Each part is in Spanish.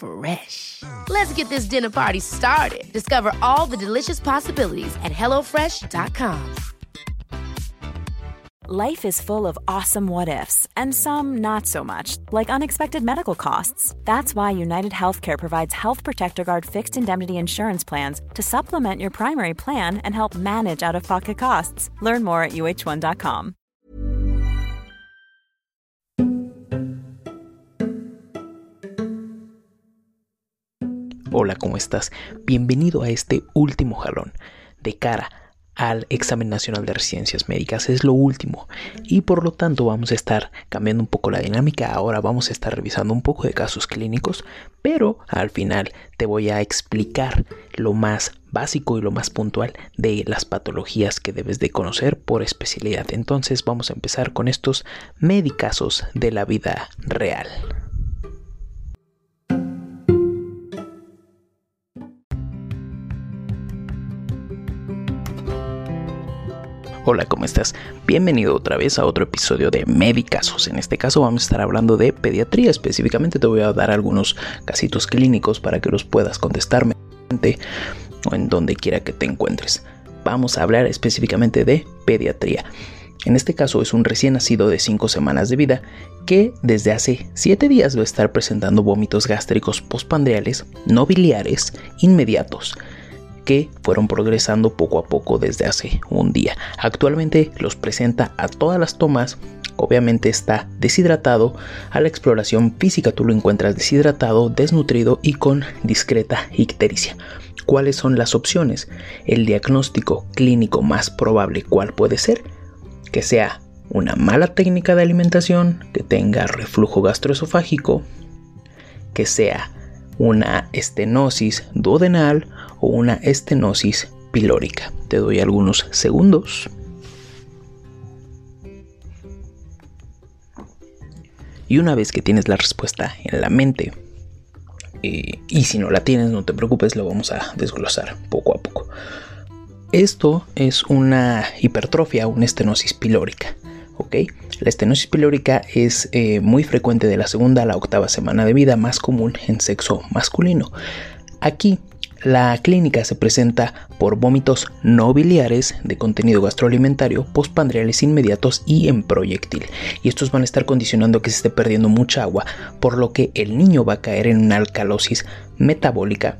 Fresh. Let's get this dinner party started. Discover all the delicious possibilities at hellofresh.com. Life is full of awesome what ifs, and some not so much, like unexpected medical costs. That's why United Healthcare provides Health Protector Guard fixed indemnity insurance plans to supplement your primary plan and help manage out of pocket costs. Learn more at uh1.com. Hola, ¿cómo estás? Bienvenido a este último jalón de cara al examen nacional de residencias médicas. Es lo último y por lo tanto vamos a estar cambiando un poco la dinámica. Ahora vamos a estar revisando un poco de casos clínicos, pero al final te voy a explicar lo más básico y lo más puntual de las patologías que debes de conocer por especialidad. Entonces vamos a empezar con estos medicazos de la vida real. Hola, ¿cómo estás? Bienvenido otra vez a otro episodio de Medicazos. En este caso vamos a estar hablando de pediatría. Específicamente te voy a dar algunos casitos clínicos para que los puedas contestarme o en donde quiera que te encuentres. Vamos a hablar específicamente de pediatría. En este caso es un recién nacido de 5 semanas de vida que desde hace 7 días va a estar presentando vómitos gástricos postpandreales no biliares inmediatos que fueron progresando poco a poco desde hace un día. Actualmente los presenta a todas las tomas. Obviamente está deshidratado. A la exploración física tú lo encuentras deshidratado, desnutrido y con discreta ictericia. ¿Cuáles son las opciones? El diagnóstico clínico más probable, ¿cuál puede ser? Que sea una mala técnica de alimentación, que tenga reflujo gastroesofágico, que sea una estenosis duodenal o una estenosis pilórica. Te doy algunos segundos. Y una vez que tienes la respuesta en la mente, eh, y si no la tienes, no te preocupes, lo vamos a desglosar poco a poco. Esto es una hipertrofia, una estenosis pilórica. La estenosis pilórica es eh, muy frecuente de la segunda a la octava semana de vida, más común en sexo masculino. Aquí la clínica se presenta por vómitos no biliares de contenido gastroalimentario, postpandreales inmediatos y en proyectil. Y estos van a estar condicionando que se esté perdiendo mucha agua, por lo que el niño va a caer en una alcalosis metabólica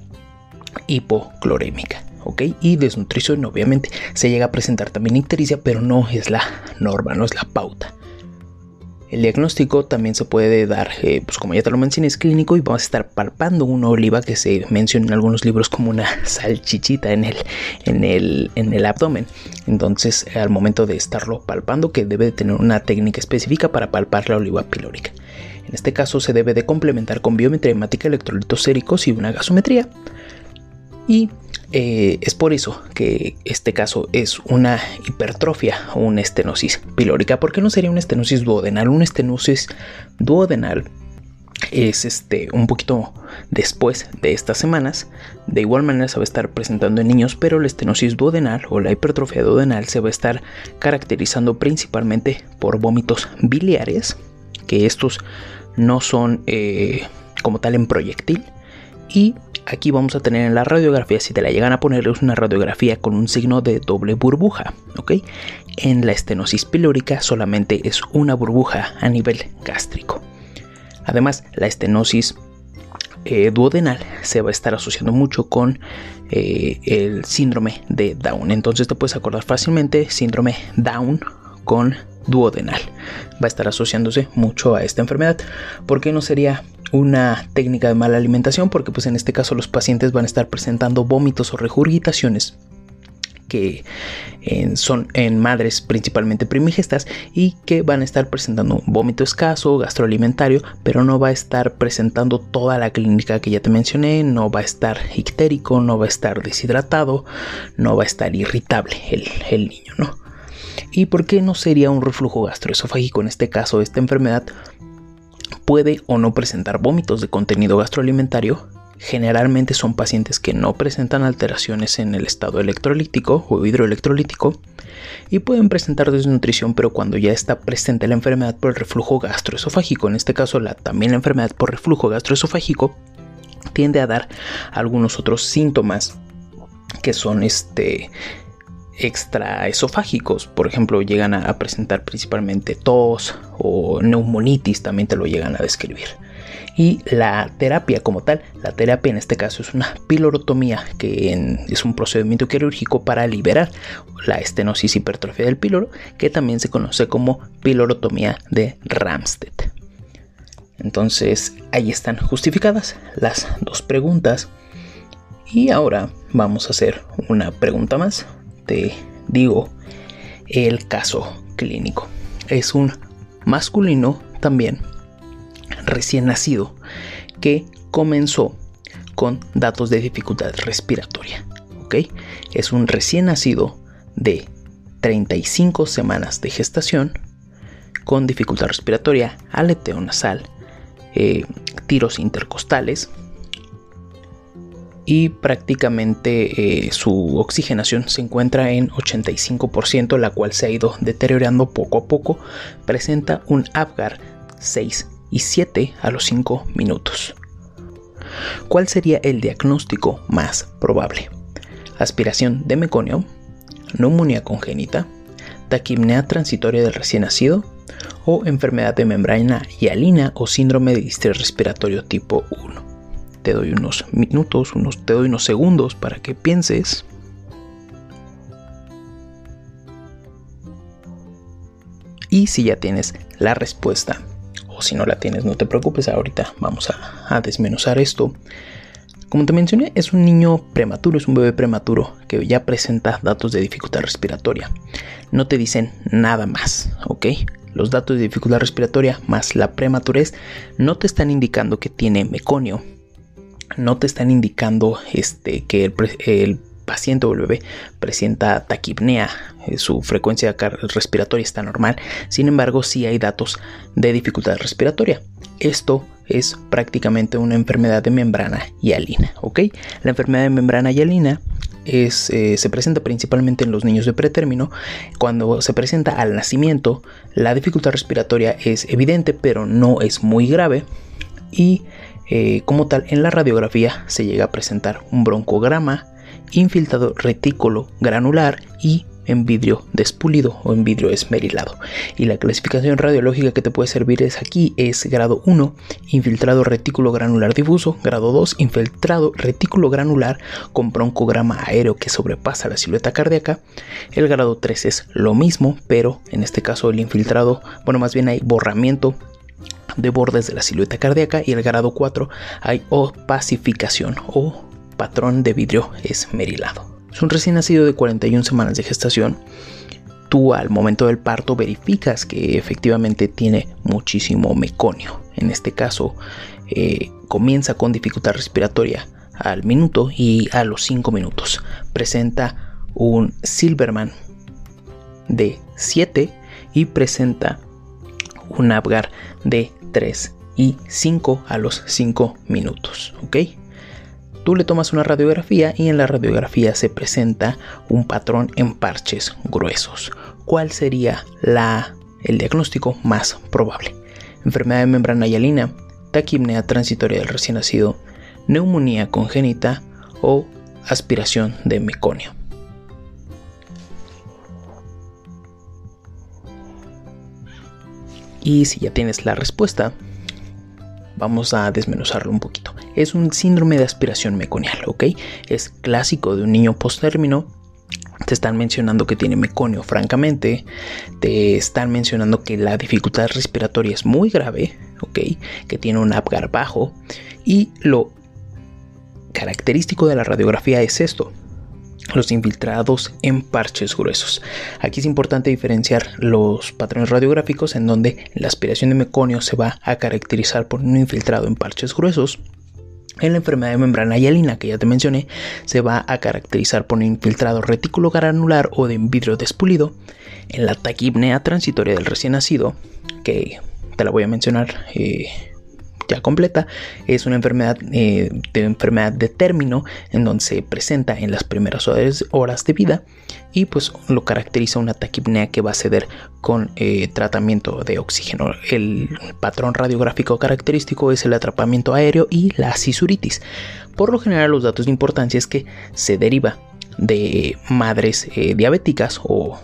hipoclorémica. ¿ok? Y desnutrición obviamente se llega a presentar también ictericia, pero no es la norma, no es la pauta. El diagnóstico también se puede dar, eh, pues como ya te lo mencioné, es clínico y vamos a estar palpando una oliva que se menciona en algunos libros como una salchichita en el, en el, en el abdomen. Entonces, al momento de estarlo palpando, que debe de tener una técnica específica para palpar la oliva pilórica. En este caso, se debe de complementar con biometría hemática, electrolitos séricos y una gasometría. Y eh, es por eso que este caso es una hipertrofia o una estenosis pilórica. ¿Por qué no sería una estenosis duodenal? Una estenosis duodenal es este un poquito después de estas semanas. De igual manera se va a estar presentando en niños, pero la estenosis duodenal o la hipertrofia duodenal se va a estar caracterizando principalmente por vómitos biliares, que estos no son eh, como tal en proyectil y aquí vamos a tener en la radiografía, si te la llegan a poner, es una radiografía con un signo de doble burbuja, ¿ok? En la estenosis pilórica solamente es una burbuja a nivel gástrico. Además, la estenosis eh, duodenal se va a estar asociando mucho con eh, el síndrome de Down. Entonces te puedes acordar fácilmente síndrome Down con duodenal. Va a estar asociándose mucho a esta enfermedad. ¿Por qué no sería una técnica de mala alimentación? Porque pues en este caso los pacientes van a estar presentando vómitos o regurgitaciones que son en madres principalmente primigestas y que van a estar presentando un vómito escaso, gastroalimentario, pero no va a estar presentando toda la clínica que ya te mencioné, no va a estar ictérico, no va a estar deshidratado, no va a estar irritable el, el niño, ¿no? ¿Y por qué no sería un reflujo gastroesofágico en este caso? Esta enfermedad puede o no presentar vómitos de contenido gastroalimentario generalmente son pacientes que no presentan alteraciones en el estado electrolítico o hidroelectrolítico y pueden presentar desnutrición, pero cuando ya está presente la enfermedad por el reflujo gastroesofágico, en este caso la, también la enfermedad por reflujo gastroesofágico, tiende a dar algunos otros síntomas que son este extraesofágicos, por ejemplo, llegan a presentar principalmente tos o neumonitis, también te lo llegan a describir y la terapia como tal, la terapia en este caso es una pilorotomía que es un procedimiento quirúrgico para liberar la estenosis hipertrofia del píloro que también se conoce como pilorotomía de Ramstead. Entonces ahí están justificadas las dos preguntas y ahora vamos a hacer una pregunta más. Digo el caso clínico. Es un masculino también recién nacido que comenzó con datos de dificultad respiratoria. Es un recién nacido de 35 semanas de gestación con dificultad respiratoria, aleteo nasal, eh, tiros intercostales y prácticamente eh, su oxigenación se encuentra en 85%, la cual se ha ido deteriorando poco a poco. Presenta un Apgar 6 y 7 a los 5 minutos. ¿Cuál sería el diagnóstico más probable? Aspiración de meconio, neumonía congénita, taquimnea transitoria del recién nacido o enfermedad de membrana hialina o síndrome de distrés respiratorio tipo 1. Te doy unos minutos, unos, te doy unos segundos para que pienses. Y si ya tienes la respuesta, si no la tienes, no te preocupes, ahorita vamos a, desmenuzar esto. Como te mencioné, es un niño prematuro, es un bebé prematuro que ya presenta datos de dificultad respiratoria. No te dicen nada más, ¿ok? Los datos de dificultad respiratoria más la prematurez no te están indicando que tiene meconio, no te están indicando este, que el, paciente o el bebé presenta taquipnea, eh, su frecuencia respiratoria está normal, sin embargo si hay datos de dificultad respiratoria. Esto es prácticamente una enfermedad de membrana hialina, ¿ok? La enfermedad de membrana hialina es, eh, se presenta principalmente en los niños de pretérmino. Cuando se presenta al nacimiento, la dificultad respiratoria es evidente, pero no es muy grave. Y eh, como tal, en la radiografía se llega a presentar un broncograma, infiltrado retículo granular y en vidrio despulido o en vidrio esmerilado. Y la clasificación radiológica que te puede servir es aquí es grado 1, infiltrado retículo granular difuso, grado 2, infiltrado retículo granular con broncograma aéreo que sobrepasa la silueta cardíaca. El grado 3 es lo mismo, pero en este caso el infiltrado, bueno, más bien hay borramiento de bordes de la silueta cardíaca y el grado 4 hay opacificación o patrón de vidrio esmerilado. Es un recién nacido de 41 semanas de gestación. Tú al momento del parto verificas que efectivamente tiene muchísimo meconio. En este caso, eh, comienza con dificultad respiratoria al minuto y a los 5 minutos. Presenta un Silverman de 7 y presenta un Apgar de 3 y 5 a los 5 minutos. ¿ok? Tú le tomas una radiografía y en la radiografía se presenta un patrón en parches gruesos. ¿Cuál sería la, el diagnóstico más probable? Enfermedad de membrana hialina, taquimnea transitoria del recién nacido, neumonía congénita o aspiración de meconio. Y si ya tienes la respuesta, vamos a desmenuzarlo un poquito. Es un síndrome de aspiración meconial, ¿ok? Es clásico de un niño postérmino te están mencionando que tiene meconio, francamente, te están mencionando que la dificultad respiratoria es muy grave, ¿ok? Que tiene un Apgar bajo y lo característico de la radiografía es esto, los infiltrados en parches gruesos. Aquí es importante diferenciar los patrones radiográficos en donde la aspiración de meconio se va a caracterizar por un infiltrado en parches gruesos. En la enfermedad de membrana hialina que ya te mencioné, se va a caracterizar por un infiltrado retículo granular o de vidrio despulido. En la taquipnea transitoria del recién nacido, que te la voy a mencionar eh, ya completa, es una enfermedad eh, de enfermedad de término en donde se presenta en las primeras horas de vida y pues lo caracteriza una taquipnea que va a ceder con eh, tratamiento de oxígeno. El patrón radiográfico característico es el atrapamiento aéreo y la cisuritis. Por lo general los datos de importancia es que se deriva de madres eh, diabéticas o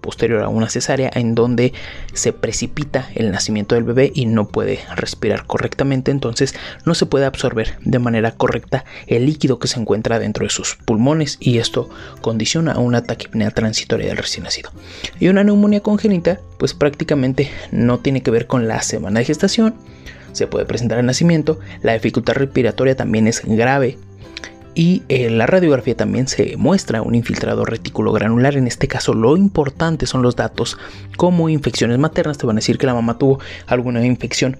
posterior a una cesárea en donde se precipita el nacimiento del bebé y no puede respirar correctamente, entonces no se puede absorber de manera correcta el líquido que se encuentra dentro de sus pulmones y esto condiciona una taquipnea transitoria del recién nacido. Y una neumonía congénita pues prácticamente no tiene que ver con la semana de gestación, se puede presentar al nacimiento, la dificultad respiratoria también es grave y en la radiografía también se muestra un infiltrado retículo granular. En este caso lo importante son los datos como infecciones maternas. Te van a decir que la mamá tuvo alguna infección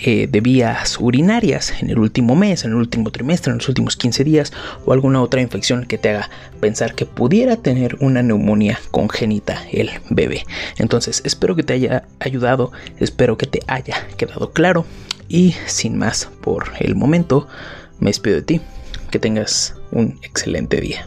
eh, de vías urinarias en el último mes, en el último trimestre, en los últimos 15 días o alguna otra infección que te haga pensar que pudiera tener una neumonía congénita el bebé. Entonces espero que te haya ayudado, espero que te haya quedado claro y sin más por el momento me despido de ti. Que tengas un excelente día.